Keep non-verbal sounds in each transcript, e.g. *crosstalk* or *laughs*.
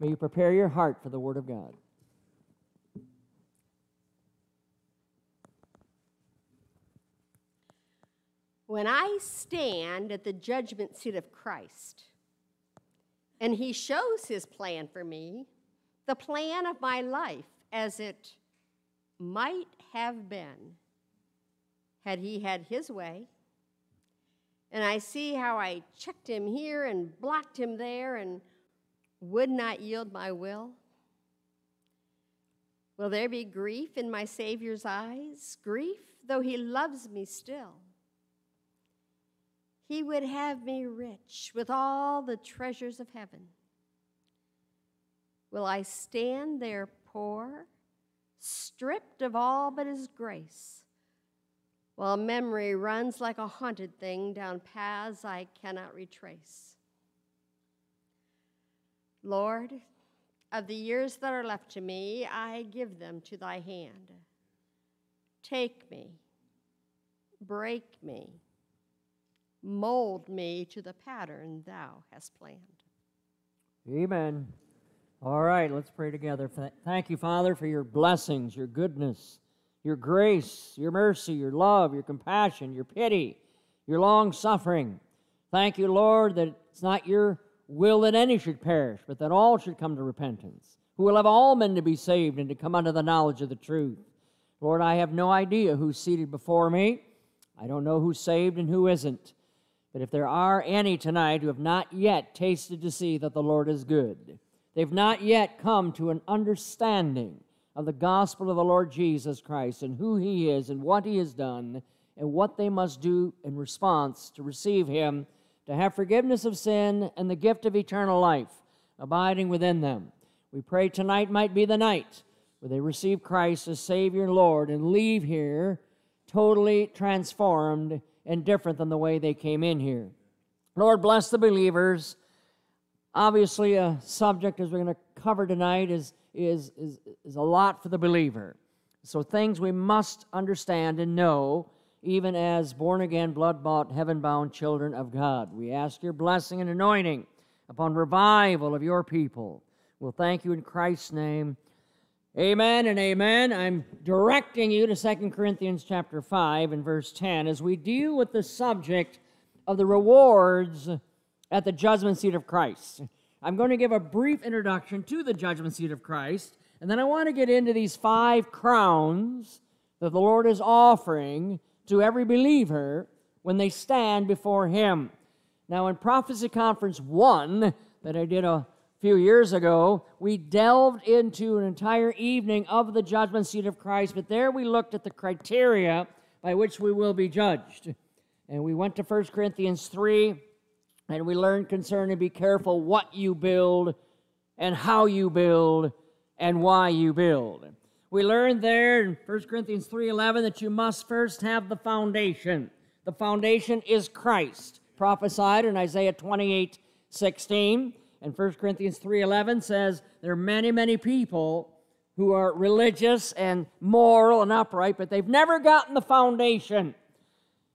May you prepare your heart for the Word of God. When I stand at the judgment seat of Christ and He shows His plan for me, the plan of my life as it might have been had He had His way, and I see how I checked Him here and blocked Him there and would not yield my will? Will there be grief in my Savior's eyes? Grief, though He loves me still. He would have me rich with all the treasures of heaven. Will I stand there poor, stripped of all but His grace, while memory runs like a haunted thing down paths I cannot retrace? Lord, of the years that are left to me, I give them to thy hand. Take me, break me, mold me to the pattern thou hast planned. Amen. All right, let's pray together. Thank you, Father, for your blessings, your goodness, your grace, your mercy, your love, your compassion, your pity, your long suffering. Thank you, Lord, that it's not your will that any should perish, but that all should come to repentance, who will have all men to be saved and to come unto the knowledge of the truth. Lord, I have no idea who's seated before me. I don't know who's saved and who isn't. But if there are any tonight who have not yet tasted to see that the Lord is good, they've not yet come to an understanding of the gospel of the Lord Jesus Christ and who he is and what he has done and what they must do in response to receive him to have forgiveness of sin and the gift of eternal life abiding within them. We pray tonight might be the night where they receive Christ as Savior and Lord and leave here totally transformed and different than the way they came in here. Lord, bless the believers. Obviously, a subject as we're going to cover tonight is, is, is, is a lot for the believer. So, things we must understand and know even as born again, blood bought, heaven bound children of God. We ask your blessing and anointing upon revival of your people. We'll thank you in Christ's name. Amen and amen. I'm directing you to 2 Corinthians chapter 5 and verse 10 as we deal with the subject of the rewards at the judgment seat of Christ. I'm going to give a brief introduction to the judgment seat of Christ, and then I want to get into these five crowns that the Lord is offering to every believer when they stand before Him. Now, in Prophecy Conference 1, that I did a few years ago, we delved into an entire evening of the judgment seat of Christ, but there we looked at the criteria by which we will be judged. And we went to 1 Corinthians 3, and we learned concerning be careful what you build and how you build and why you build. We learned there in 1 Corinthians 3:11 that you must first have the foundation. The foundation is Christ, prophesied in Isaiah 28:16. And 1 Corinthians 3:11 says there are many, many people who are religious and moral and upright, but they've never gotten the foundation.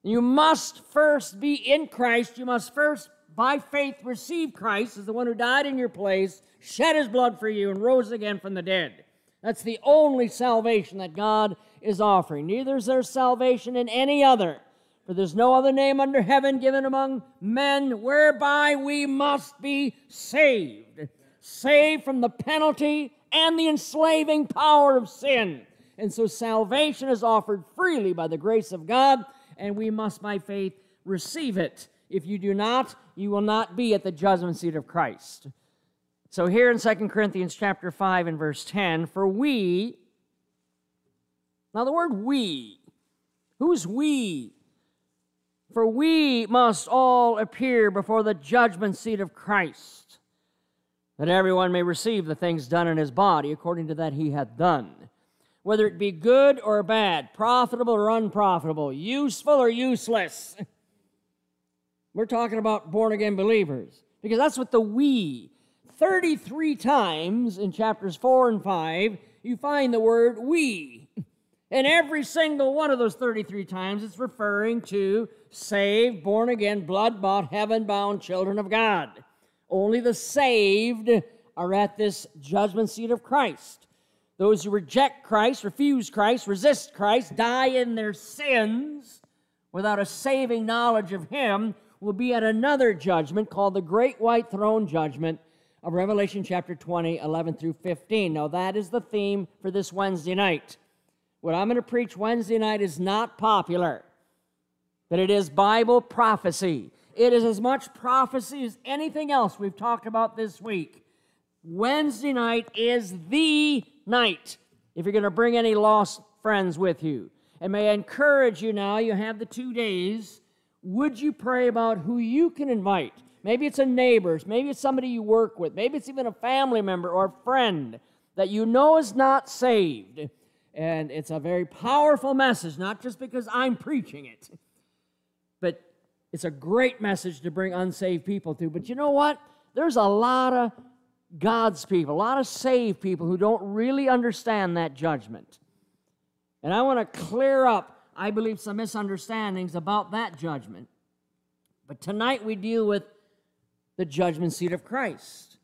You must first be in Christ. You must first, by faith, receive Christ as the one who died in your place, shed his blood for you, and rose again from the dead. That's the only salvation that God is offering. Neither is there salvation in any other. For there's no other name under heaven given among men whereby we must be saved. Saved from the penalty and the enslaving power of sin. And so salvation is offered freely by the grace of God, and we must by faith receive it. If you do not, you will not be at the judgment seat of Christ. So here in 2 Corinthians chapter 5 and verse 10, for we, now the word we, who's we? For we must all appear before the judgment seat of Christ, that everyone may receive the things done in his body according to that he hath done. Whether it be good or bad, profitable or unprofitable, useful or useless. We're talking about born again believers because that's what the we 33 times in chapters 4 and 5, you find the word we. And every single one of those 33 times, it's referring to saved, born again, blood bought, heaven bound children of God. Only the saved are at this judgment seat of Christ. Those who reject Christ, refuse Christ, resist Christ, die in their sins without a saving knowledge of Him will be at another judgment called the Great White Throne Judgment of Revelation chapter 20, 11 through 15. Now, that is the theme for this Wednesday night. What I'm going to preach Wednesday night is not popular, but it is Bible prophecy. It is as much prophecy as anything else we've talked about this week. Wednesday night is the night if you're going to bring any lost friends with you. And may I encourage you now, you have the two days. Would you pray about who you can invite? Maybe it's a neighbor, maybe it's somebody you work with, maybe it's even a family member or a friend that you know is not saved. And it's a very powerful message, not just because I'm preaching it, but it's a great message to bring unsaved people to. But you know what? There's a lot of God's people, a lot of saved people who don't really understand that judgment. And I want to clear up, I believe, some misunderstandings about that judgment. But tonight we deal with the judgment seat of Christ.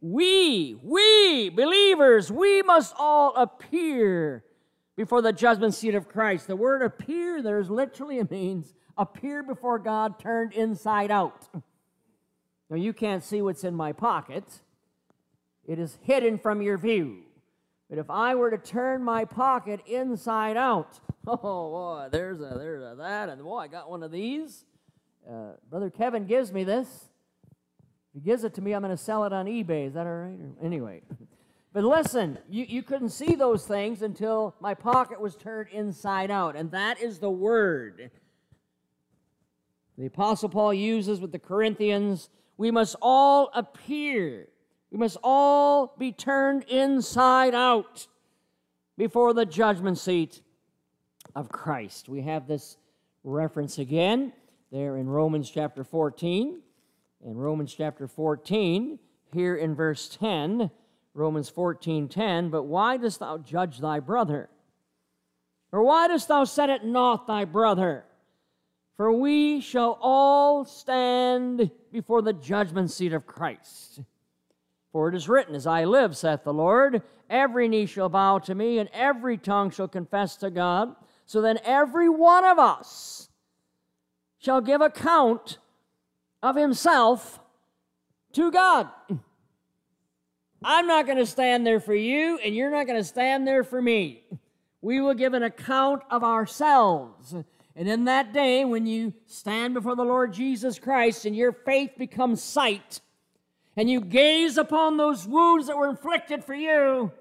We, we, believers, we must all appear before the judgment seat of Christ. The word appear there's literally means appear before God turned inside out. Now you can't see what's in my pocket. It is hidden from your view. But if I were to turn my pocket inside out, *laughs* oh boy, there's a there's a that, and boy, I got one of these. Uh, Brother Kevin gives me this. If he gives it to me, I'm going to sell it on eBay. Is that all right? Anyway. But listen, you, you couldn't see those things until my pocket was turned inside out, and that is the word. The Apostle Paul uses with the Corinthians we must all appear, we must all be turned inside out before the judgment seat of Christ. We have this reference again there in Romans chapter 14. In Romans chapter 14, here in verse 10, Romans 14 10, but why dost thou judge thy brother? Or why dost thou set at naught thy brother? For we shall all stand before the judgment seat of Christ. For it is written, As I live, saith the Lord, every knee shall bow to me, and every tongue shall confess to God. So then every one of us shall give account of himself to God. I'm not going to stand there for you, and you're not going to stand there for me. We will give an account of ourselves. And in that day, when you stand before the Lord Jesus Christ and your faith becomes sight, and you gaze upon those wounds that were inflicted for you,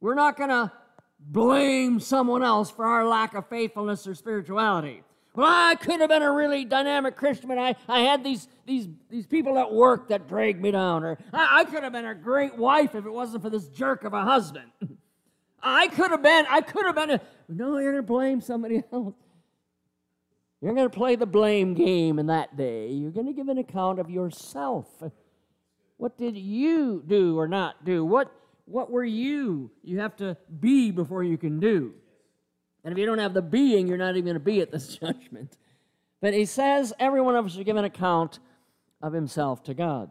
we're not going to blame someone else for our lack of faithfulness or spirituality. Well, I could have been a really dynamic Christian, but I, I had these, these, these people at work that dragged me down. Or I, I could have been a great wife if it wasn't for this jerk of a husband. *laughs* I could have been, I could have been a, no, you're going to blame somebody else. You're going to play the blame game in that day. You're going to give an account of yourself. What did you do or not do? What, what were you? You have to be before you can do. And if you don't have the being, you're not even going to be at this *laughs* judgment. But he says every one of us should give an account of himself to God.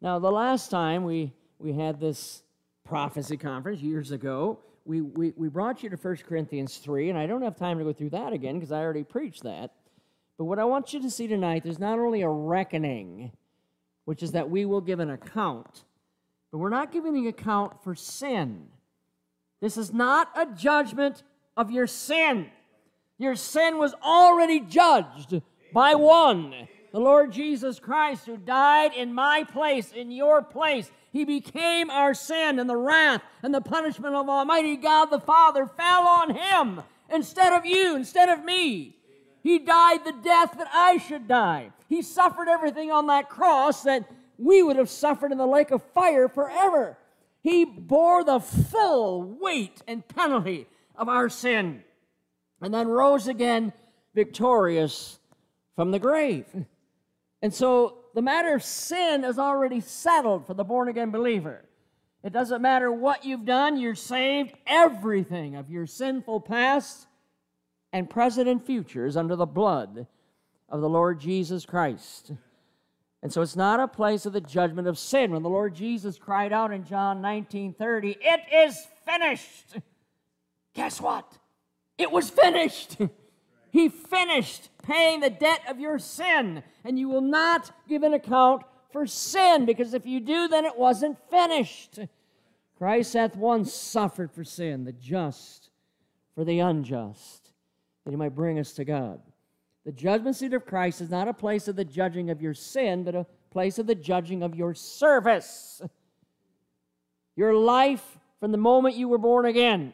Now, the last time we, we had this prophecy conference years ago, we, we, we brought you to 1 Corinthians 3, and I don't have time to go through that again because I already preached that. But what I want you to see tonight, there's not only a reckoning, which is that we will give an account, but we're not giving an account for sin. This is not a judgment of your sin. Your sin was already judged by one, the Lord Jesus Christ, who died in my place, in your place. He became our sin, and the wrath and the punishment of Almighty God the Father fell on him instead of you, instead of me. He died the death that I should die. He suffered everything on that cross that we would have suffered in the lake of fire forever. He bore the full weight and penalty of our sin, and then rose again victorious from the grave. And so the matter of sin is already settled for the born again believer. It doesn't matter what you've done, you're saved. Everything of your sinful past and present and future is under the blood of the Lord Jesus Christ. And so it's not a place of the judgment of sin. When the Lord Jesus cried out in John 19 30, it is finished. Guess what? It was finished. *laughs* he finished paying the debt of your sin, and you will not give an account for sin, because if you do, then it wasn't finished. Christ hath once suffered for sin, the just for the unjust, that he might bring us to God. The judgment seat of Christ is not a place of the judging of your sin, but a place of the judging of your service. Your life from the moment you were born again.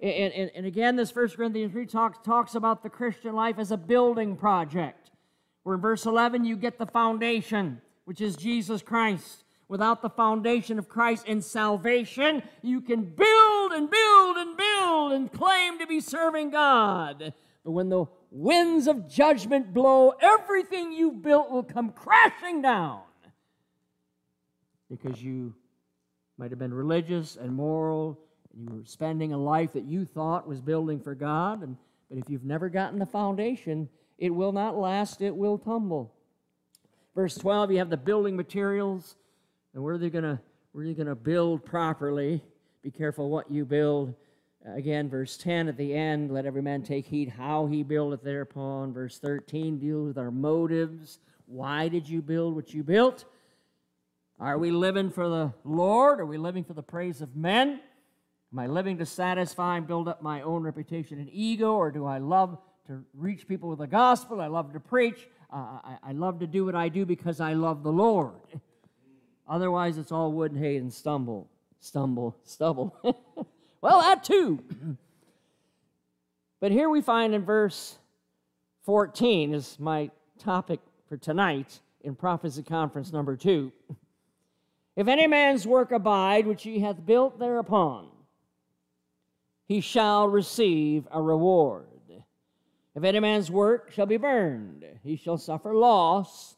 And, and, and again, this 1 Corinthians 3 talks, talks about the Christian life as a building project. Where in verse 11, you get the foundation, which is Jesus Christ. Without the foundation of Christ in salvation, you can build and build and build and claim to be serving God. But when the winds of judgment blow, everything you've built will come crashing down because you might have been religious and moral, and you were spending a life that you thought was building for God. And, but if you've never gotten the foundation, it will not last, it will tumble. Verse 12, you have the building materials, and where are they to where are you going to build properly? Be careful what you build. Again, verse 10 at the end, let every man take heed how he buildeth thereupon. Verse 13 deals with our motives. Why did you build what you built? Are we living for the Lord? Are we living for the praise of men? Am I living to satisfy and build up my own reputation and ego, or do I love to reach people with the gospel? I love to preach. Uh, I, I love to do what I do because I love the Lord. Otherwise, it's all wood and hay and stumble, stumble, stubble. *laughs* Well, that too. *clears throat* but here we find in verse 14 is my topic for tonight in prophecy conference number two. If any man's work abide which he hath built thereupon, he shall receive a reward. If any man's work shall be burned, he shall suffer loss,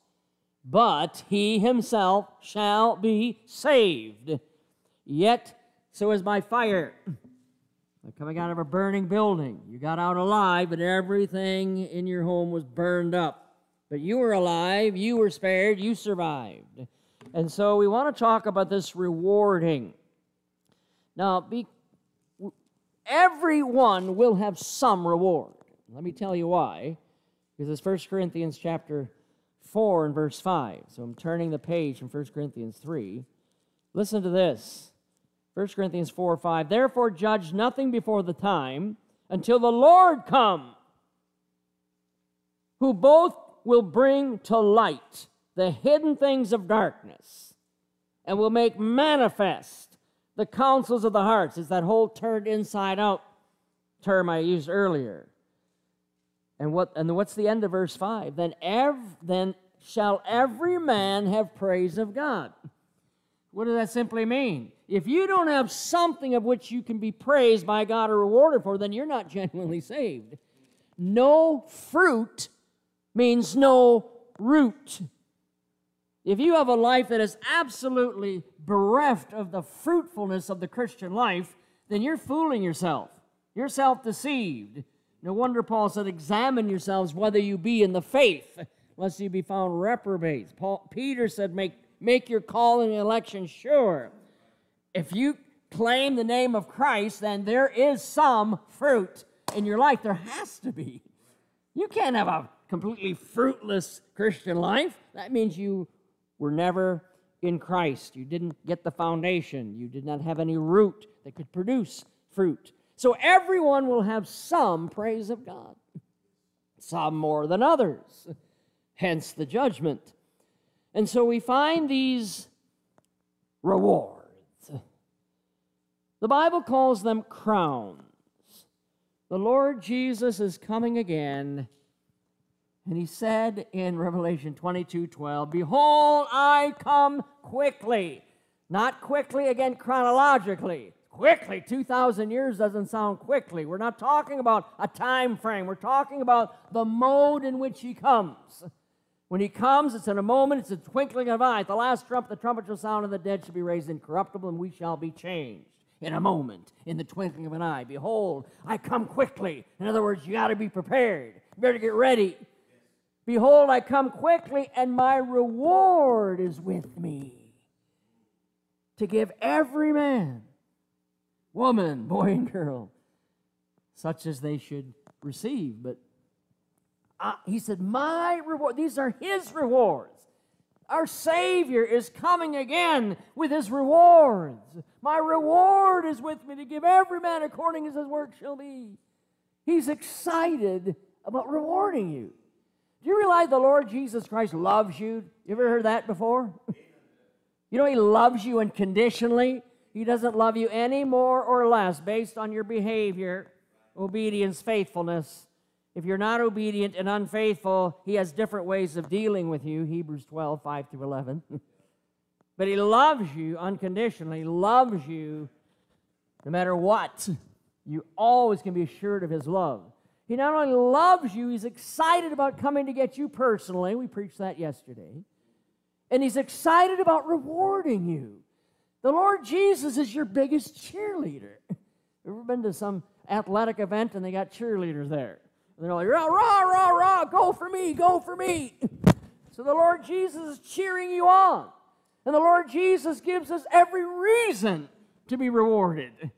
but he himself shall be saved, yet so is by fire. Coming out of a burning building. You got out alive, but everything in your home was burned up. But you were alive, you were spared, you survived. And so we want to talk about this rewarding. Now, be, everyone will have some reward. Let me tell you why. Because it's 1 Corinthians chapter 4 and verse 5. So I'm turning the page from 1 Corinthians 3. Listen to this. 1 Corinthians 4 5. Therefore, judge nothing before the time until the Lord come, who both will bring to light the hidden things of darkness and will make manifest the counsels of the hearts. Is that whole turned inside out term I used earlier. And what and what's the end of verse 5? Then ev, then shall every man have praise of God. What does that simply mean? If you don't have something of which you can be praised by God or rewarded for, then you're not *laughs* genuinely saved. No fruit means no root. If you have a life that is absolutely bereft of the fruitfulness of the Christian life, then you're fooling yourself. You're self deceived. No wonder Paul said, Examine yourselves whether you be in the faith, lest you be found reprobates. Paul, Peter said, Make make your calling and election sure. If you claim the name of Christ, then there is some fruit in your life. There has to be. You can't have a completely fruitless Christian life. That means you were never in Christ. You didn't get the foundation. You did not have any root that could produce fruit. So everyone will have some praise of God, some more than others. Hence the judgment. And so we find these rewards. The Bible calls them crowns. The Lord Jesus is coming again. And he said in Revelation 22 12, Behold, I come quickly. Not quickly, again, chronologically. Quickly, 2,000 years doesn't sound quickly. We're not talking about a time frame. We're talking about the mode in which he comes. When he comes, it's in a moment, it's a twinkling of an eye. The last trump, the trumpet shall sound, and the dead shall be raised incorruptible, and we shall be changed in a moment, in the twinkling of an eye. Behold, I come quickly. In other words, you got to be prepared. You better get ready. Behold, I come quickly, and my reward is with me to give every man, woman, *laughs* boy, and girl, such as they should receive. But uh, he said, My reward, these are his rewards. Our Savior is coming again with his rewards. My reward is with me to give every man according as his work shall be. He's excited about rewarding you. Do you realize the Lord Jesus Christ loves you? You ever heard that before? You know, He loves you unconditionally. He doesn't love you any more or less based on your behavior, obedience, faithfulness. If you're not obedient and unfaithful, He has different ways of dealing with you. Hebrews 12, 5 through 11. *laughs* but He loves you unconditionally, loves you no matter what. You always can be assured of His love. He not only loves you, He's excited about coming to get you personally. We preached that yesterday. And He's excited about rewarding you. The Lord Jesus is your biggest cheerleader. *laughs* Ever been to some athletic event and they got cheerleaders there? And they're like, rah, rah, rah, rah, go for me, go for me. *laughs* So the Lord Jesus is cheering you on. And the Lord Jesus gives us every reason to be rewarded.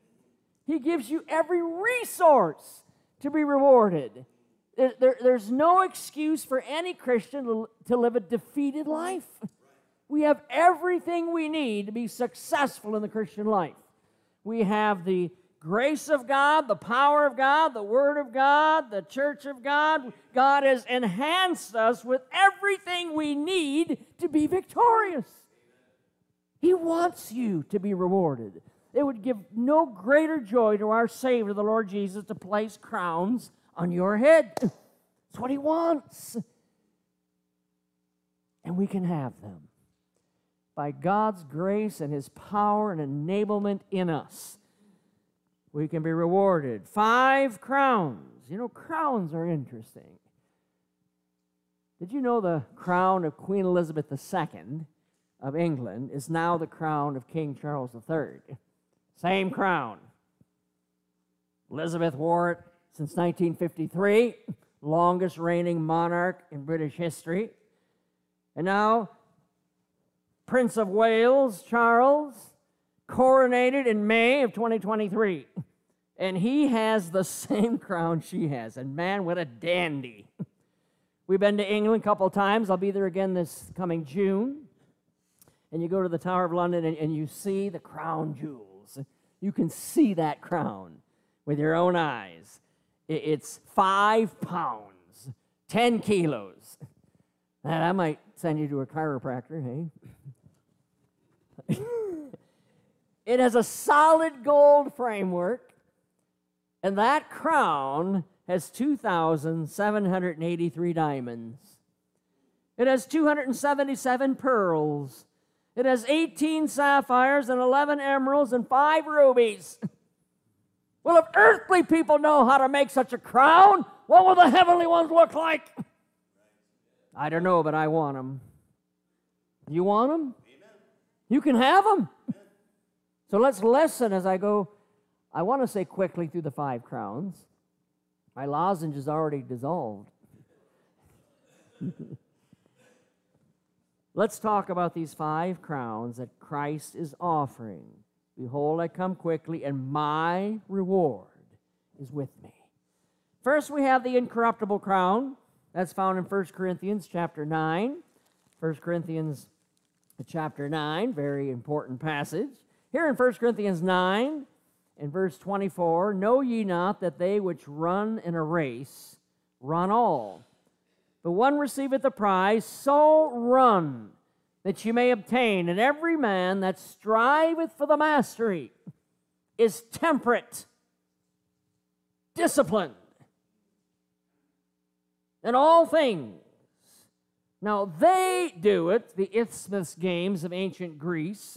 He gives you every resource to be rewarded. There, there, there's no excuse for any Christian to, to live a defeated life. We have everything we need to be successful in the Christian life. We have the grace of God, the power of God, the Word of God, the church of God. God has enhanced us with everything we need to be victorious. He wants you to be rewarded. It would give no greater joy to our Savior, the Lord Jesus, to place crowns on your head. That's what He wants. And we can have them. By God's grace and His power and enablement in us, we can be rewarded. Five crowns. You know, crowns are interesting. Did you know the crown of Queen Elizabeth II of England is now the crown of King Charles III? Same crown. Elizabeth wore it since 1953, longest reigning monarch in British history. And now, Prince of Wales, Charles, coronated in May of 2023. And he has the *laughs* same crown she has. And man, what a dandy. We've been to England a couple times. I'll be there again this coming June. And you go to the Tower of London and, and you see the crown jewels you can see that crown with your own eyes. It's five pounds, 10 kilos. And I might send you to a chiropractor, hey? *laughs* it has a solid gold framework, and that crown has 2,783 diamonds. It has 277 pearls. It has 18 sapphires and 11 emeralds and 5 rubies. *laughs* Well, if earthly people know how to make such a crown, what will the heavenly ones look like? I don't know, but I want them. You want them? Amen. You can have them. So let's listen as I go. I want to say quickly through the five crowns. My lozenge is already dissolved. *laughs* Let's talk about these five crowns that Christ is offering. Behold, I come quickly, and my reward is with me. First, we have the incorruptible crown. That's found in 1 Corinthians chapter 9. 1 Corinthians chapter 9, very important passage. Here in 1 Corinthians 9, in verse 24, know ye not that they which run in a race run all but one receiveth the prize, so run that you may obtain. And every man that striveth for the mastery is temperate, disciplined, in all things. Now, they do it, the Isthmus Games of ancient Greece,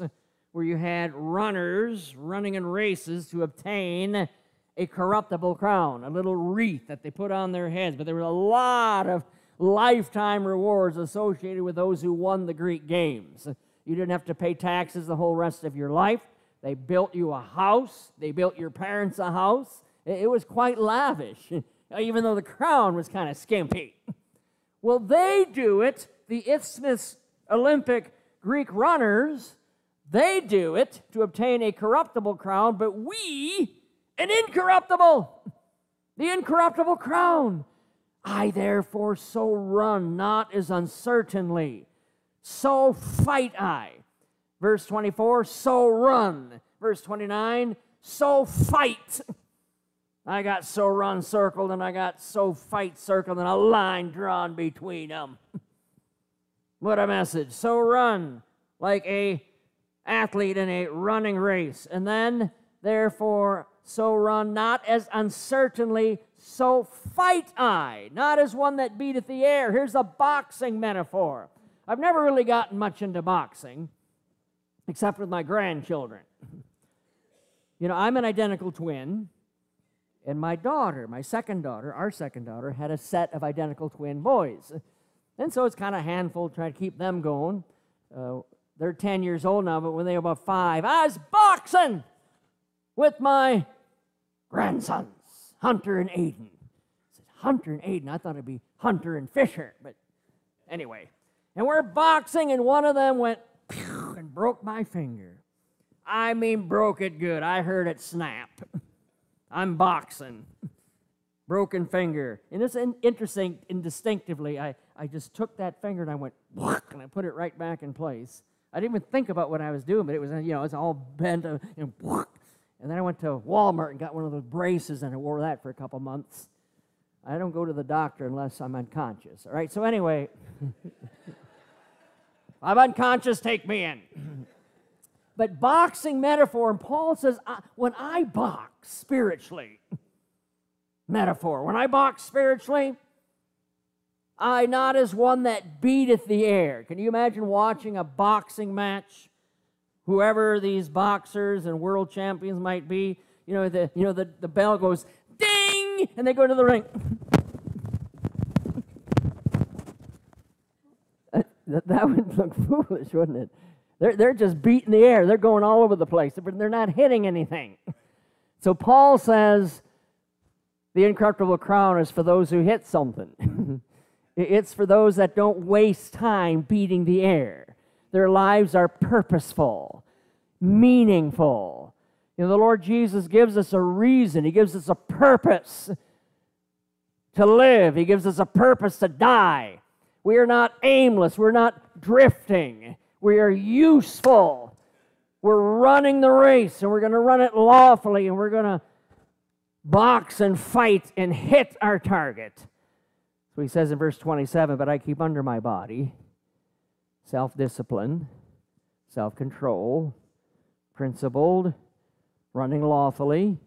where you had runners running in races to obtain a corruptible crown, a little wreath that they put on their heads. But there were a lot of lifetime rewards associated with those who won the Greek games. You didn't have to pay taxes the whole rest of your life. They built you a house, they built your parents a house. It was quite lavish, *laughs* even though the crown was kind of skimpy. Well, they do it, the Isthmus Olympic Greek runners, they do it to obtain a corruptible crown, but we, an incorruptible, the incorruptible crown. I therefore so run, not as uncertainly, so fight I. Verse 24, so run. Verse 29, so fight. I got so run circled and I got so fight circled and a line drawn between them. *laughs* what a message. So run like a athlete in a running race. And then, therefore, so run not as uncertainly, so fight I, not as one that beateth the air. Here's a boxing metaphor. I've never really gotten much into boxing, except with my grandchildren. *laughs* You know, I'm an identical twin, and my daughter, my second daughter, our second daughter, had a set of identical twin boys. And so it's kind of handful to try to keep them going. Uh, they're 10 years old now, but when they were about five, I was boxing with my grandsons, Hunter and Aiden. I said, Hunter and Aiden. I thought it'd be Hunter and Fisher, but anyway. And we're boxing, and one of them went and broke my finger. I mean, broke it good. I heard it snap. I'm boxing. Broken finger. And it's interesting, instinctively, I, I just took that finger and I went, and I put it right back in place. I didn't even think about what I was doing, but it was, you know, it's all bent uh, and, and then I went to Walmart and got one of those braces and I wore that for a couple months. I don't go to the doctor unless I'm unconscious. All right, so anyway, *laughs* I'm unconscious, take me in. *clears throat* but boxing metaphor, and Paul says, when I box spiritually, *laughs* metaphor, when I box spiritually, I not as one that beateth the air. Can you imagine watching a boxing match? Whoever these boxers and world champions might be, you know, the, you know, the, the bell goes ding, and they go to the ring. *laughs* that, that would look *laughs* foolish, wouldn't it? They're, they're just beating the air. They're going all over the place, but they're not hitting anything. *laughs* So Paul says the incorruptible crown is for those who hit something. It's for those that don't waste time beating the air. Their lives are purposeful, meaningful. You know, the Lord Jesus gives us a reason, He gives us a purpose to live, He gives us a purpose to die. We are not aimless, we're not drifting, we are useful. We're running the race and we're going to run it lawfully and we're going to box and fight and hit our target. So he says in verse 27 But I keep under my body self discipline, self control, principled, running lawfully.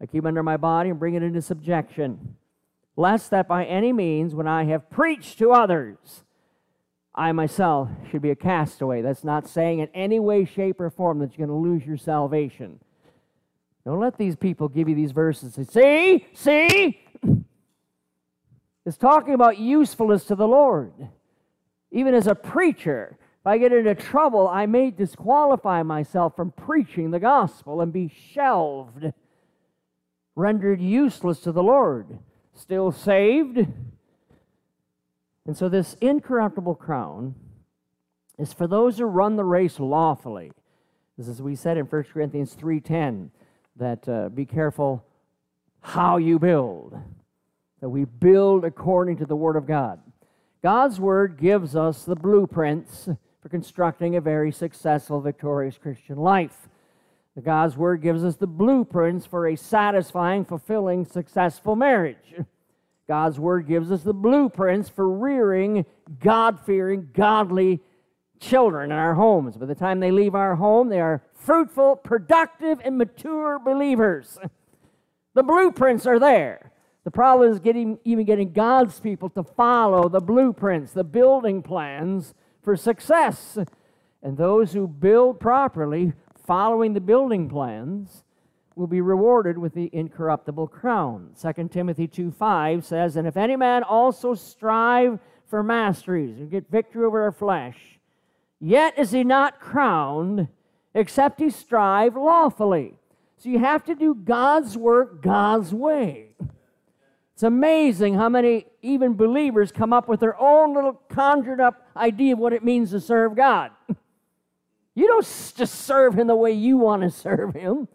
I keep under my body and bring it into subjection, lest that by any means, when I have preached to others, I myself should be a castaway. That's not saying in any way, shape, or form that you're going to lose your salvation. Don't let these people give you these verses say, see, see, *clears throat* it's talking about usefulness to the Lord. Even as a preacher, if I get into trouble, I may disqualify myself from preaching the gospel and be shelved, rendered useless to the Lord. Still saved. And so, this incorruptible crown is for those who run the race lawfully. This is we said in 1 Corinthians 3:10 that uh, be careful how you build that we build according to the Word of God. God's Word gives us the blueprints for constructing a very successful, victorious Christian life. The God's Word gives us the blueprints for a satisfying, fulfilling, successful marriage. God's Word gives us the blueprints for rearing God fearing, godly children in our homes. By the time they leave our home, they are fruitful, productive, and mature believers. The blueprints are there. The problem is getting, even getting God's people to follow the blueprints, the building plans for success. And those who build properly, following the building plans, will be rewarded with the incorruptible crown. 2 Timothy 2 5 says, And if any man also strive for masteries and get victory over our flesh, yet is he not crowned, except he strive lawfully. So you have to do God's work God's way. It's amazing how many even believers come up with their own little conjured up idea of what it means to serve God. You don't just serve Him the way you want to *laughs* serve Him.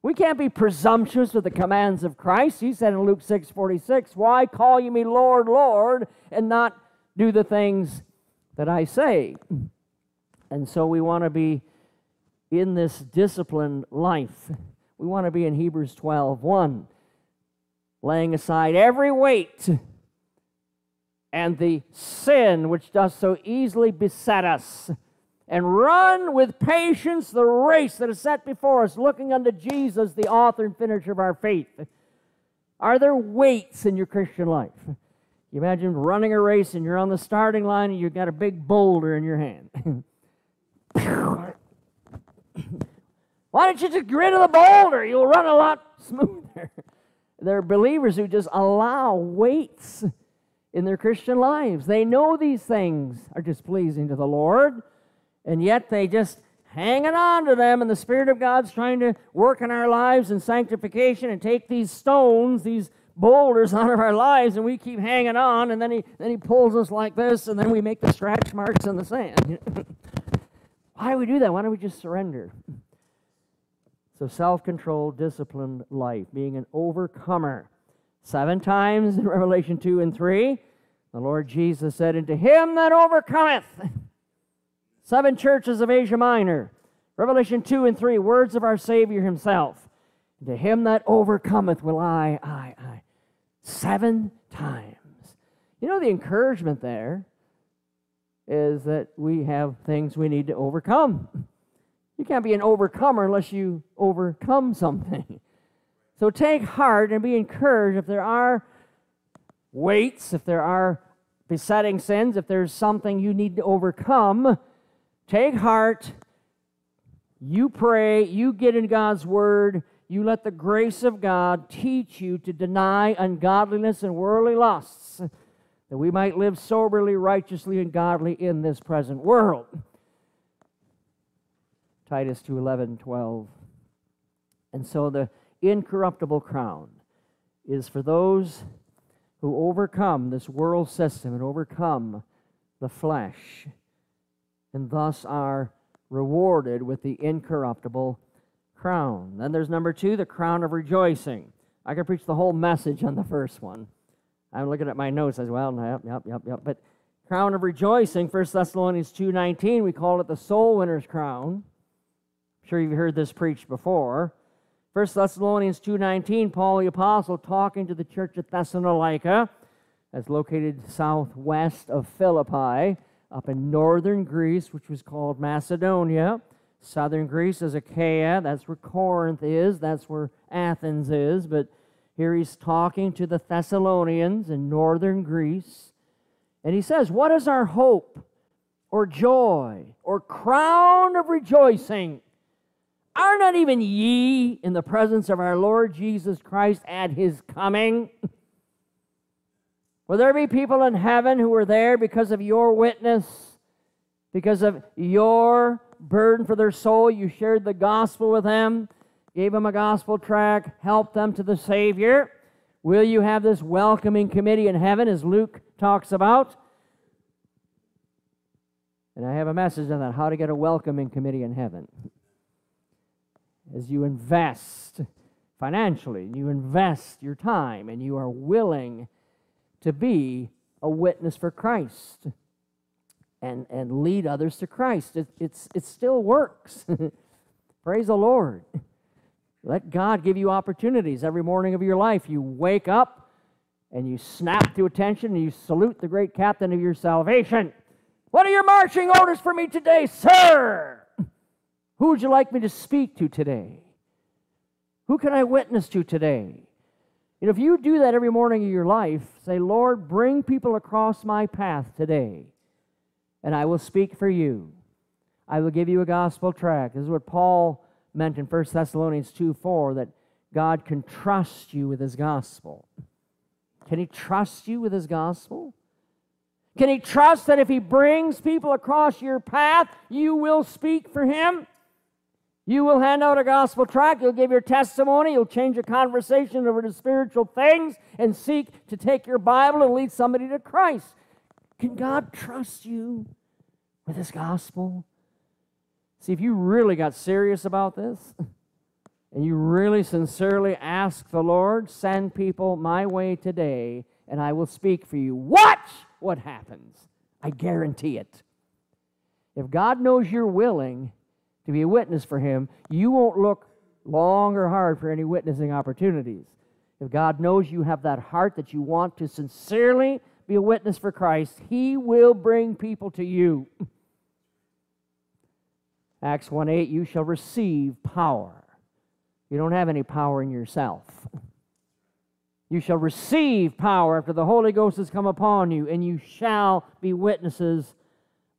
We can't be presumptuous with the commands of Christ. He said in Luke 6 46, Why call you me Lord, Lord, and not do the things that I say? And so we want to be in this disciplined life. We want to be in Hebrews 12 1, laying aside every weight and the sin which does so easily beset us and run with patience the race that is set before us, looking unto Jesus, the author and finisher of our faith. Are there weights in your Christian life? You imagine running a race and you're on the starting line and you've got a big boulder in your hand. *laughs* Why don't you just get rid of the boulder? You'll run a lot smoother. *laughs* There are believers who just allow weights in their Christian lives. They know these things are displeasing to the Lord and yet they just hanging on to them, and the Spirit of God's trying to work in our lives in sanctification and take these stones, these boulders *laughs* out of our lives, and we keep hanging on, and then he then he pulls us like this, and then we make the scratch marks in the sand. *laughs* Why do we do that? Why don't we just surrender? So self-controlled, disciplined life, being an overcomer. Seven times in *laughs* Revelation 2 and 3, the Lord Jesus said, "Unto him that overcometh, Seven churches of Asia Minor. Revelation 2 and 3, words of our Savior Himself. To him that overcometh will I, I, I. Seven times. You know, the encouragement there is that we have things we need to overcome. You can't be an overcomer unless you overcome something. *laughs* So take heart and be encouraged if there are weights, if there are besetting sins, if there's something you need to overcome Take heart. You pray. You get in God's Word. You let the grace of God teach you to deny ungodliness and worldly lusts, that we might live soberly, righteously, and godly in this present world. Titus 2 11, 12. And so the incorruptible crown is for those who overcome this world system and overcome the flesh and thus are rewarded with the incorruptible crown. Then there's number two, the crown of rejoicing. I could preach the whole message on the first one. I'm looking at my notes as well. Yep, yep, yep, yep. But crown of rejoicing, 1 Thessalonians 2.19, we call it the soul winner's crown. Sure you've heard this preached before. 1 Thessalonians 2.19, Paul the Apostle talking to the church at Thessalonica, that's located southwest of Philippi up in northern Greece, which was called Macedonia. Southern Greece is Achaia. That's where Corinth is. That's where Athens is. But here he's talking to the Thessalonians in northern Greece. And he says, What is our hope or joy or crown of rejoicing? Are not even ye in the presence of our Lord Jesus Christ at his coming? Will there be people in heaven who are there because of your witness, because of your burden for their soul? You shared the gospel with them, gave them a gospel tract, helped them to the Savior. Will you have this welcoming committee in heaven, as Luke talks about? And I have a message on that how to get a welcoming committee in heaven. As you invest financially, you invest your time, and you are willing to be a witness for Christ and, and lead others to Christ. It, it's, it still works. *laughs* Praise the Lord. Let God give you opportunities every morning of your life. You wake up and you snap to attention and you salute the great captain of your salvation. What are your marching orders for me today, sir? Who would you like me to speak to today? Who can I witness to today? And if you do that every morning of your life, say, Lord, bring people across my path today, and I will speak for you. I will give you a gospel tract. This is what Paul meant in 1 Thessalonians 2 4 that God can trust you with his gospel. Can he trust you with his gospel? Can he trust that if he brings people across your path, you will speak for him? You will hand out a gospel tract, you'll give your testimony, you'll change your conversation over to spiritual things, and seek to take your Bible and lead somebody to Christ. Can God trust you with His gospel? See, if you really got serious about this, *laughs* and you really sincerely ask the Lord, send people my way today, and I will speak for you. Watch what happens. I guarantee it. If God knows you're willing, to be a witness for Him, you won't look long or hard for any witnessing opportunities. If God knows you have that heart that you want to sincerely be a witness for Christ, He will bring people to you. *laughs* Acts 1 8, you shall receive power. You don't have any power in yourself. You shall receive power after the Holy Ghost has come upon you, and you shall be witnesses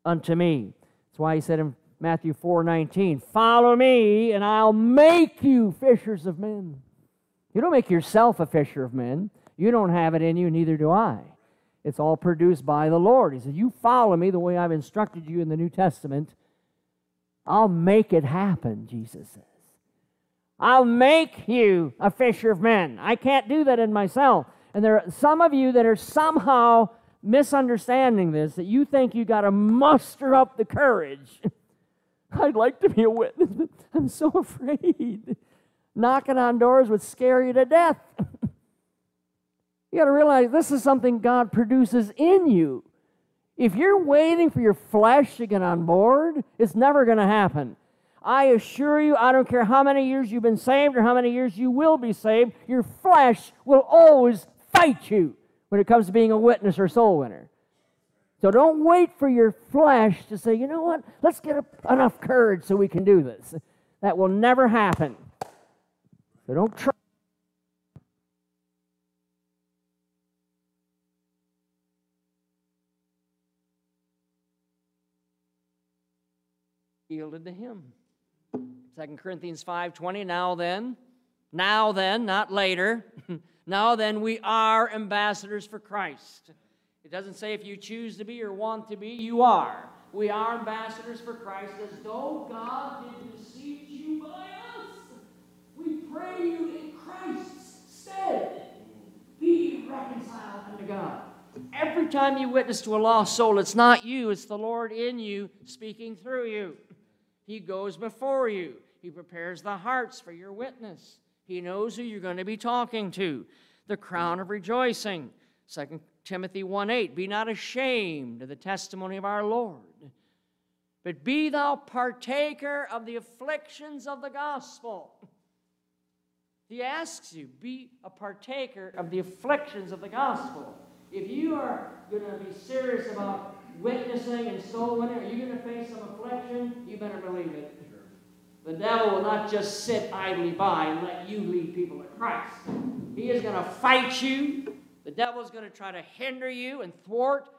unto me. That's why he said in Matthew 4 19. Follow me, and I'll make you fishers of men. You don't make yourself a fisher of men. You don't have it in you, neither do I. It's all produced by the Lord. He said, You follow me the way I've instructed you in the New Testament. I'll make it happen, Jesus says. I'll make you a fisher of men. I can't do that in myself. And there are some of you that are somehow misunderstanding this, that you think you got to muster up the courage *laughs* I'd like to be a witness, but I'm so afraid. Knocking on doors would scare you to death. you got to realize this is something God produces in you. If you're waiting for your flesh to get on board, it's never going to happen. I assure you, I don't care how many years you've been saved or how many years you will be saved, your flesh will always fight you when it comes to being a witness or soul winner. So don't wait for your flesh to say, you know what, let's get enough courage so we can do this. That will never happen. So don't try. Yielded to him. 2 Corinthians 5:20 Now then, now then, not later. *laughs* now then we are ambassadors for Christ it doesn't say if you choose to be or want to be, you are. We are ambassadors for Christ as though God did beseech you by us. We pray you in Christ's stead. Be reconciled unto God. Every time you witness to a lost soul, it's not you, it's the Lord in you speaking through you. He goes before you, He prepares the hearts for your witness. He knows who you're going to be talking to. The crown of rejoicing. Second Timothy 1 8, be not ashamed of the testimony of our Lord, but be thou partaker of the afflictions of the gospel. He asks you, be a partaker of the afflictions of the gospel. If you are going to be serious about witnessing and soul winning, are you going to face some affliction? You better believe it. The devil will not just sit idly by and let you lead people to Christ. He is going to fight you. The devil is going to try to hinder you and thwart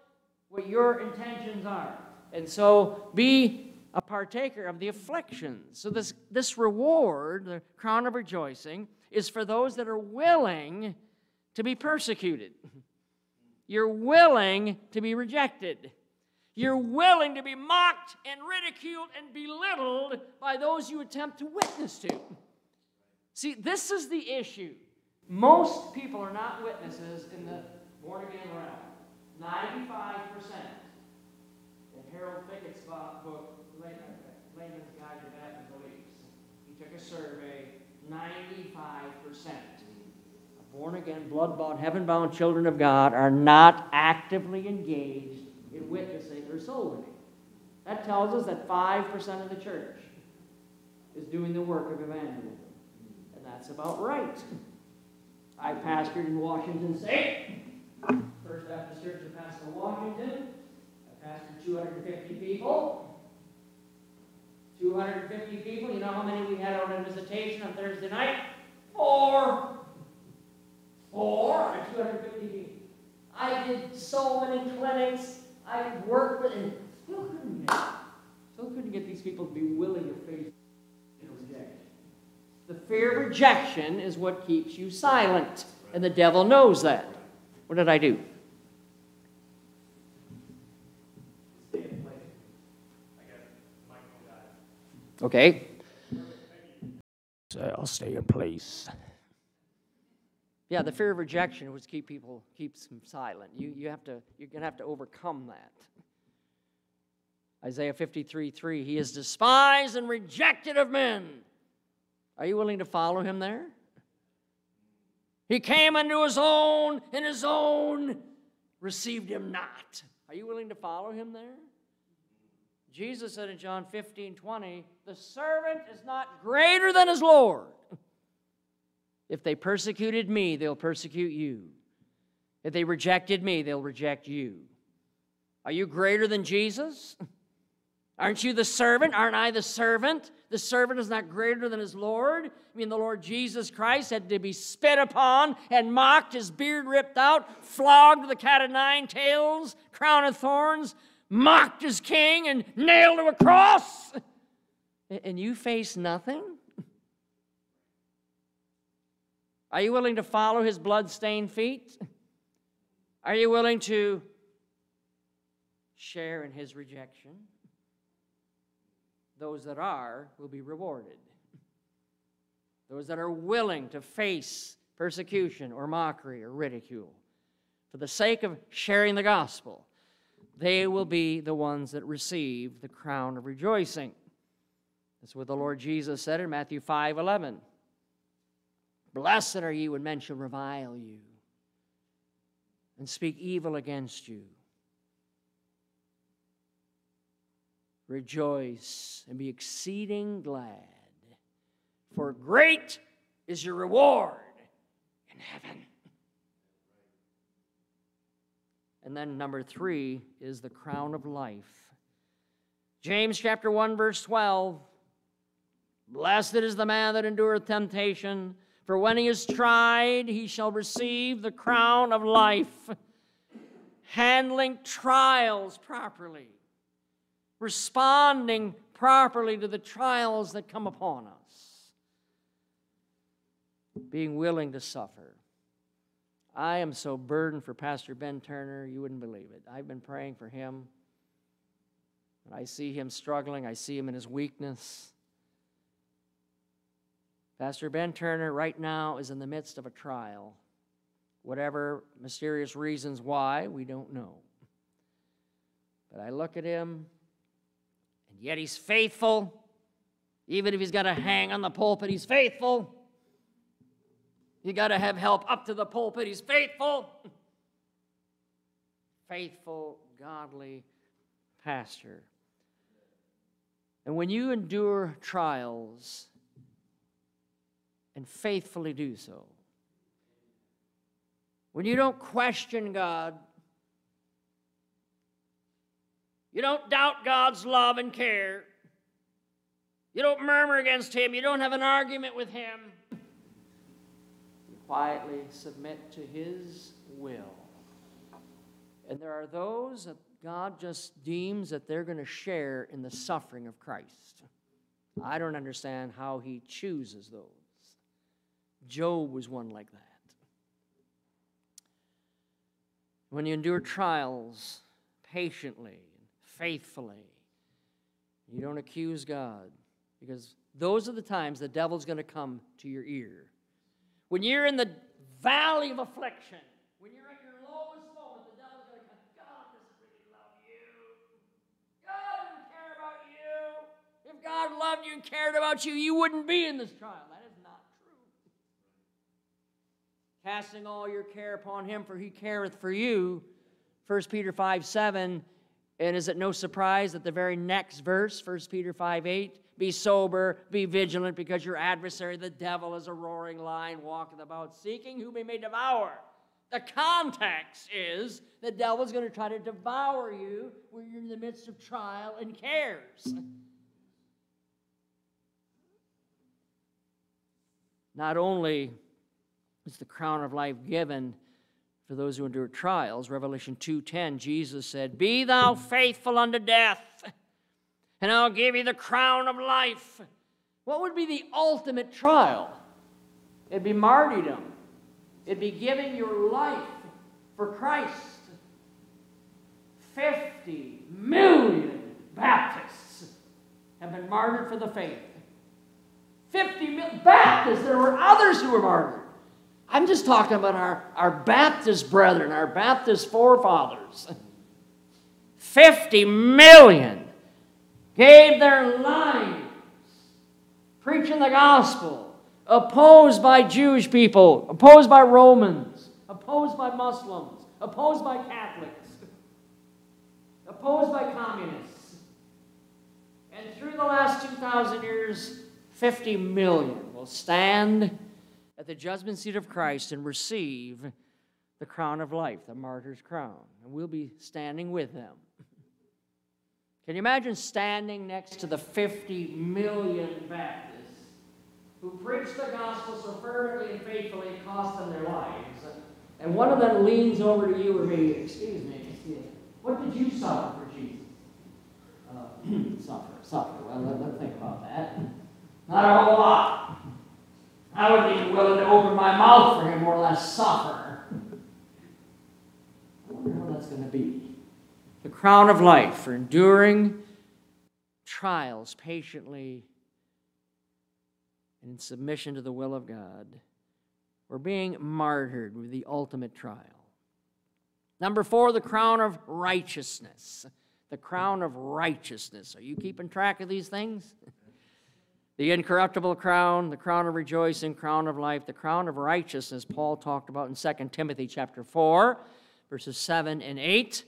what your intentions are. And so be a partaker of the afflictions. So this, this reward, the crown of rejoicing, is for those that are willing to be persecuted. You're willing to be rejected. You're willing to be mocked and ridiculed and belittled by those you attempt to witness to. See, this is the issue. Most people are not witnesses in the born again realm. 95%. In Harold Fickett's book, Layman's Guide to Baptist Beliefs, he took a survey 95%. Of born again, blood bought, heaven bound children of God are not actively engaged in witnessing or soul winning. That tells us that 5% of the church is doing the work of evangelism. And that's about right. I pastored in Washington State, First Baptist Church in Pasco, Washington. I pastored 250 people. 250 people. You know how many we had on a visitation on Thursday night? Four. Four out 250 people. I did so many clinics. I worked with, and still couldn't get, still couldn't get these people to be willing to face the fear of rejection is what keeps you silent, and the devil knows that. What did I do? Okay. I'll stay in place. Yeah, the fear of rejection was keep people keeps them silent. You you have to you're gonna have to overcome that. Isaiah 53, 3, he is despised and rejected of men. Are you willing to follow him there? He came unto his own, and his own received him not. Are you willing to follow him there? Jesus said in John 15, 20, the servant is not greater than his Lord. If they persecuted me, they'll persecute you. If they rejected me, they'll reject you. Are you greater than Jesus? *laughs* Aren't you the servant? Aren't I the servant? The servant is not greater than his Lord. I mean, the Lord Jesus Christ had to be spit upon and mocked, his beard ripped out, flogged with a cat of nine tails, crown of thorns, mocked as king, and nailed to a cross. And you face nothing? Are you willing to follow his blood-stained feet? Are you willing to share in his rejection? Those that are will be rewarded. Those that are willing to face persecution or mockery or ridicule for the sake of sharing the gospel, they will be the ones that receive the crown of rejoicing. That's what the Lord Jesus said in Matthew 5 11. Blessed are you when men shall revile you and speak evil against you rejoice and be exceeding glad, for great is your reward in heaven. And then number three is the crown of life. James chapter 1, verse 12. Blessed is the man that endureth temptation, for when he is tried, he shall receive the crown of life. Handling trials properly responding properly to the trials that come upon us, being willing to suffer. I am so burdened for Pastor Ben Turner, you wouldn't believe it. I've been praying for him. And I see him struggling, I see him in his weakness. Pastor Ben Turner right now is in the midst of a trial. Whatever mysterious reasons why, we don't know. But I look at him Yet he's faithful. Even if he's got to hang on the pulpit, he's faithful. You got to have help up to the pulpit, he's faithful. *laughs* Faithful, godly pastor. And when you endure trials and faithfully do so, when you don't question God, You don't doubt God's love and care. You don't murmur against Him. You don't have an argument with Him. You quietly submit to His will. And there are those that God just deems that they're going to share in the suffering of Christ. I don't understand how He chooses those. Job was one like that. When you endure trials patiently, faithfully. You don't accuse God because those are the times the devil's going to come to your ear. When you're in the valley of affliction, when you're at your lowest moment, the devil's going to come, God doesn't really love you. God doesn't care about you. If God loved you and cared about you, you wouldn't be in this trial. That is not true. Casting all your care upon him, for he careth for you. 1 Peter 5 7 and is it no surprise that the very next verse, 1 Peter 5 8, be sober, be vigilant, because your adversary, the devil, is a roaring lion, walketh about, seeking whom he may devour. The context is the devil's going to try to devour you when you're in the midst of trial and cares. Not only is the crown of life given, for those who endure trials. Revelation 2:10, Jesus said, "Be thou faithful unto death, and I'll give you the crown of life." What would be the ultimate trial? It'd be martyrdom. It'd be giving your life for Christ. 50 million Baptists have been martyred for the faith. 50 million Baptists there were others who were martyred. I'm just talking about our, our Baptist brethren, our Baptist forefathers. 50 million gave their lives preaching the gospel, opposed by Jewish people, opposed by Romans, opposed by Muslims, opposed by Catholics, opposed by communists. And through the last 2,000 years, 50 million will stand at the judgment seat of Christ and receive the crown of life, the martyr's crown. And we'll be standing with them. Can you imagine standing next to the 50 million Baptists who preached the gospel so fervently and faithfully it cost them their lives? And one of them leans over to you or me, excuse me, what did you suffer for Jesus? Uh, *clears throat* suffer, suffer. Well, let, let's think about that. Not a whole lot. I would be willing to open my mouth for him, or less suffer. I wonder how that's going to be the crown of life for enduring trials patiently and in submission to the will of God. We're being martyred with the ultimate trial. Number four, the crown of righteousness. The crown of righteousness. Are you keeping track of these things? *laughs* the incorruptible crown, the crown of rejoicing, crown of life, the crown of righteousness, Paul talked about in 2 Timothy chapter 4, verses 7 and 8.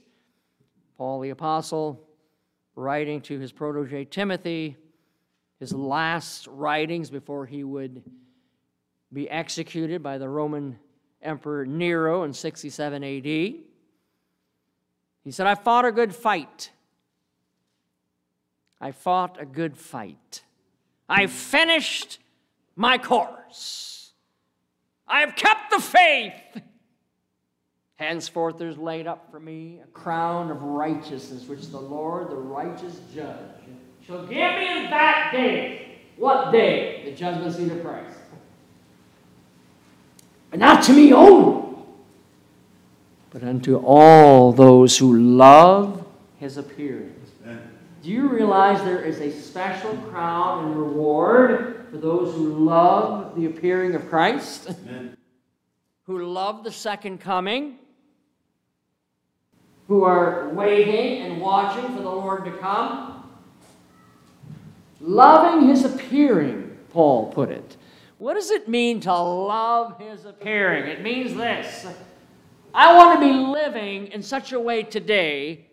Paul the Apostle, writing to his protege Timothy, his last writings before he would be executed by the Roman Emperor Nero in 67 AD. He said, I fought a good fight. I fought a good fight. I have finished my course. I have kept the faith. Henceforth there's laid up for me a crown of righteousness, which the Lord, the righteous judge, shall give me in that day. What day? The judgment seat of Christ. But not to me only, but unto all those who love his appearing. Do you realize there is a special crown and reward for those who love the appearing of Christ? Amen. Who love the second coming? who are waiting and watching for the Lord to come. Loving his appearing, Paul put it. What does it mean to love his appearing? It means this I want to be living in such a way today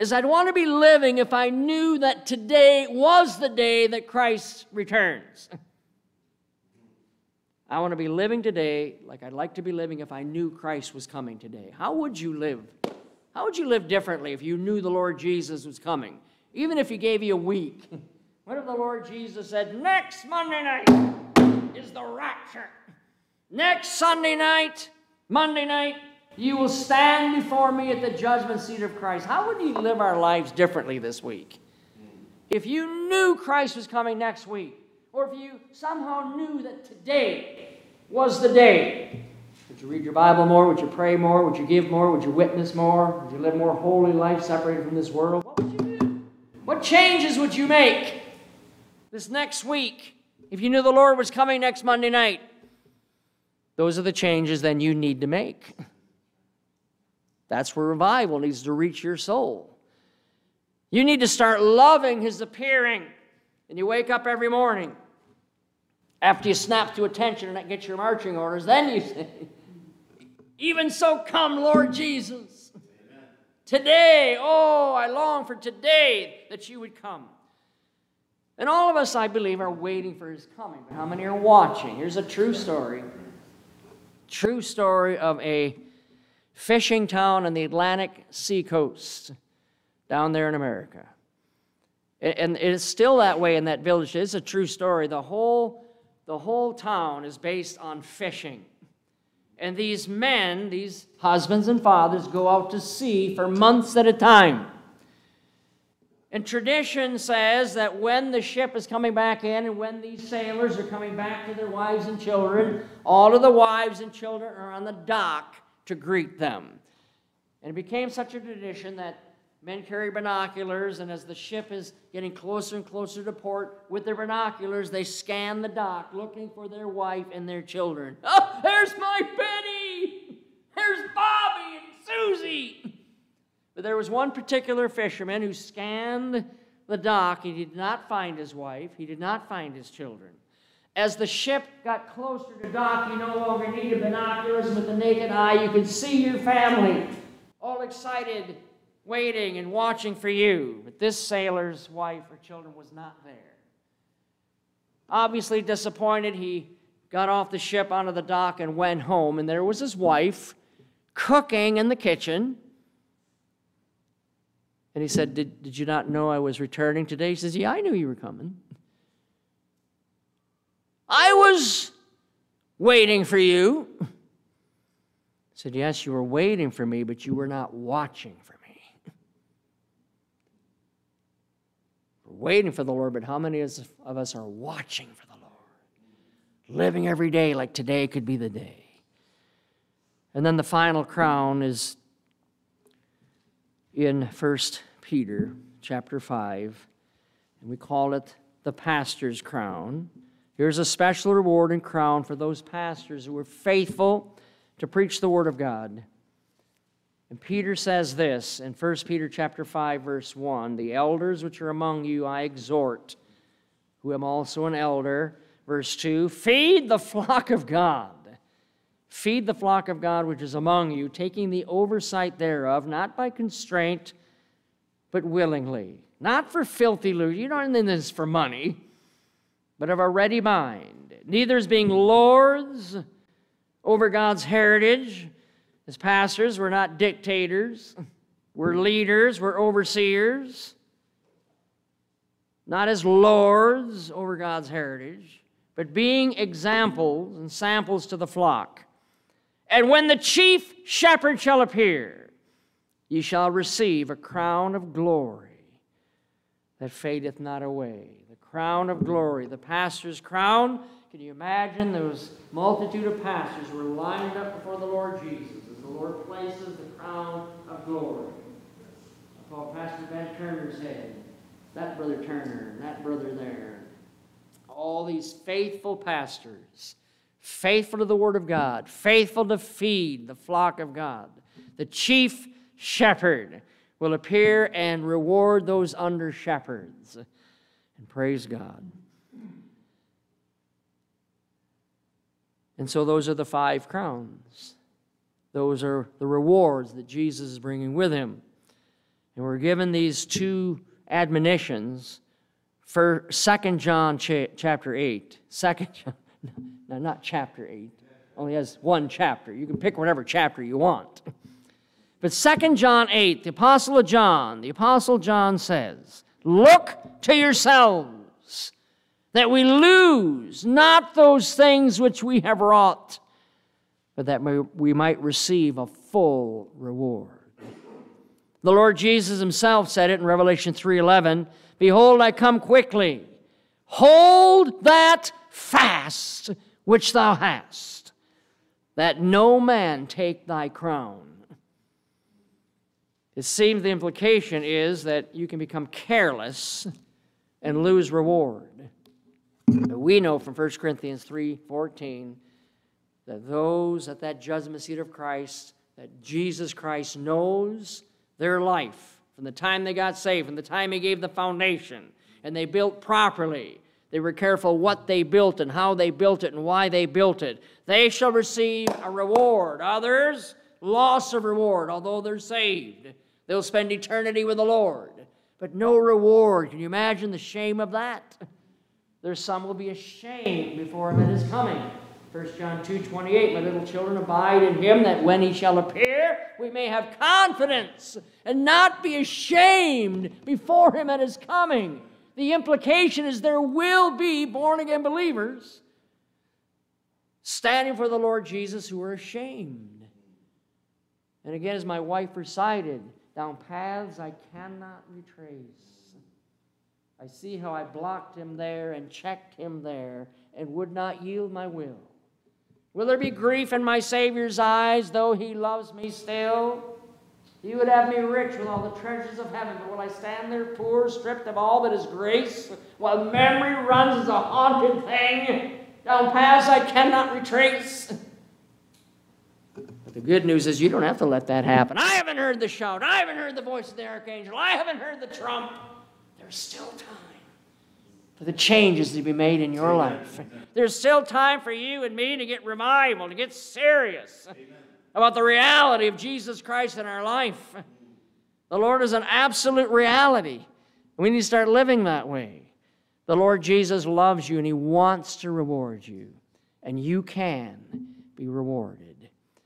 as I'd want to be living if I knew that today was the day that Christ returns. I want to be living today like I'd like to be living if I knew Christ was coming today. How would you live? How would you live differently if you knew the Lord Jesus was coming? Even if He gave you a week. What if the Lord Jesus said, Next Monday night is the rapture? Next Sunday night, Monday night, you will stand before me at the judgment seat of Christ. How would you live our lives differently this week? If you knew Christ was coming next week, or if you somehow knew that today was the day, would you read your Bible more? Would you pray more? Would you give more? Would you witness more? Would you live more holy life separated from this world? What would you do? What changes would you make this next week if you knew the Lord was coming next Monday night? Those are the changes then you need to make. *laughs* That's where revival needs to reach your soul. You need to start loving His appearing. And you wake up every morning after you snap to attention and get your marching orders, then you say, Even so, come, Lord Jesus. Amen. Today, oh, I long for today that you would come. And all of us, I believe, are waiting for his coming. But how many are watching? Here's a true story. True story of a fishing town on the Atlantic seacoast down there in America. And it's still that way in that village. It's a true story. The whole, the whole town is based on fishing. And these men, these husbands and fathers, go out to sea for months at a time. And tradition says that when the ship is coming back in and when these sailors are coming back to their wives and children, all of the wives and children are on the dock to greet them. And it became such a tradition that Men carry binoculars, and as the ship is getting closer and closer to port, with their binoculars, they scan the dock looking for their wife and their children. *laughs* Oh, there's my Betty! There's Bobby and Susie! But there was one particular fisherman who scanned the dock. He did not find his wife, he did not find his children. As the ship got closer to dock, you no longer needed binoculars. With the naked eye, you could see your family, all excited, waiting and watching for you. But this sailor's wife or children was not there. Obviously disappointed, he got off the ship onto the dock and went home. And there was his wife cooking in the kitchen. And he said, Did, did you not know I was returning today? He says, Yeah, I knew you were coming. I was waiting for you. I said, Yes, you were waiting for me, but you were not watching for me. We're waiting for the Lord, but how many of us are watching for the Lord? Living every day like today could be the day. And then the final crown is in 1 Peter chapter 5, and we call it the pastor's crown. Here's a special reward and crown for those pastors who were faithful to preach the word of God. And Peter says this in 1 Peter chapter 5 verse 1, "The elders which are among you I exhort, who am also an elder." Verse 2, "Feed the flock of God. Feed the flock of God which is among you, taking the oversight thereof, not by constraint, but willingly, not for filthy lucre—you don't in this for money." But of a ready mind, neither as being lords over God's heritage. As pastors, we're not dictators, we're leaders, we're overseers, not as lords over God's heritage, but being examples and samples to the flock. And when the chief shepherd shall appear, ye shall receive a crown of glory that fadeth not away crown of glory, the pastor's crown. Can you imagine those multitude of pastors were lined up before the Lord Jesus as the Lord places the crown of glory upon Pastor Ben Turner's head, that brother Turner, and that brother there. All these faithful pastors, faithful to the Word of God, faithful to feed the flock of God. The chief shepherd will appear and reward those under shepherds. And praise God. And so those are the five crowns. Those are the rewards that Jesus is bringing with him. And we're given these two admonitions for 2 John cha- chapter 8. 2 John, *laughs* no, not chapter 8. Only has one chapter. You can pick whatever chapter you want. But 2 John 8, the Apostle of John, the Apostle John says, Look to yourselves that we lose not those things which we have wrought, but that we might receive a full reward. The Lord Jesus himself said it in Revelation 3:11, "Behold, I come quickly. Hold that fast which thou hast, that no man take thy crown." It seems the implication is that you can become careless and lose reward. But we know from 1 Corinthians 3:14 that those at that judgment seat of Christ, that Jesus Christ knows their life from the time they got saved, from the time he gave the foundation, and they built properly. They were careful what they built and how they built it and why they built it. They shall receive a reward. Others, loss of reward, although they're saved. They'll spend eternity with the Lord, but no reward. Can you imagine the shame of that? There's some will be ashamed before him at his coming. 1 John 2 28, my little children, abide in him that when he shall appear, we may have confidence and not be ashamed before him at his coming. The implication is there will be born again believers standing for the Lord Jesus who are ashamed. And again, as my wife recited, down paths I cannot retrace. I see how I blocked him there and checked him there and would not yield my will. Will there be grief in my Savior's eyes, though he loves me still? He would have me rich with all the treasures of heaven, but will I stand there poor, stripped of all that is grace, while memory runs as a haunted thing down paths I cannot retrace? But the good news is you don't have to let that happen. I haven't heard the shout. I haven't heard the voice of the archangel. I haven't heard the trump. There's still time for the changes to be made in your life. There's still time for you and me to get revival, to get serious about the reality of Jesus Christ in our life. The Lord is an absolute reality. We need to start living that way. The Lord Jesus loves you and He wants to reward you, and you can be rewarded.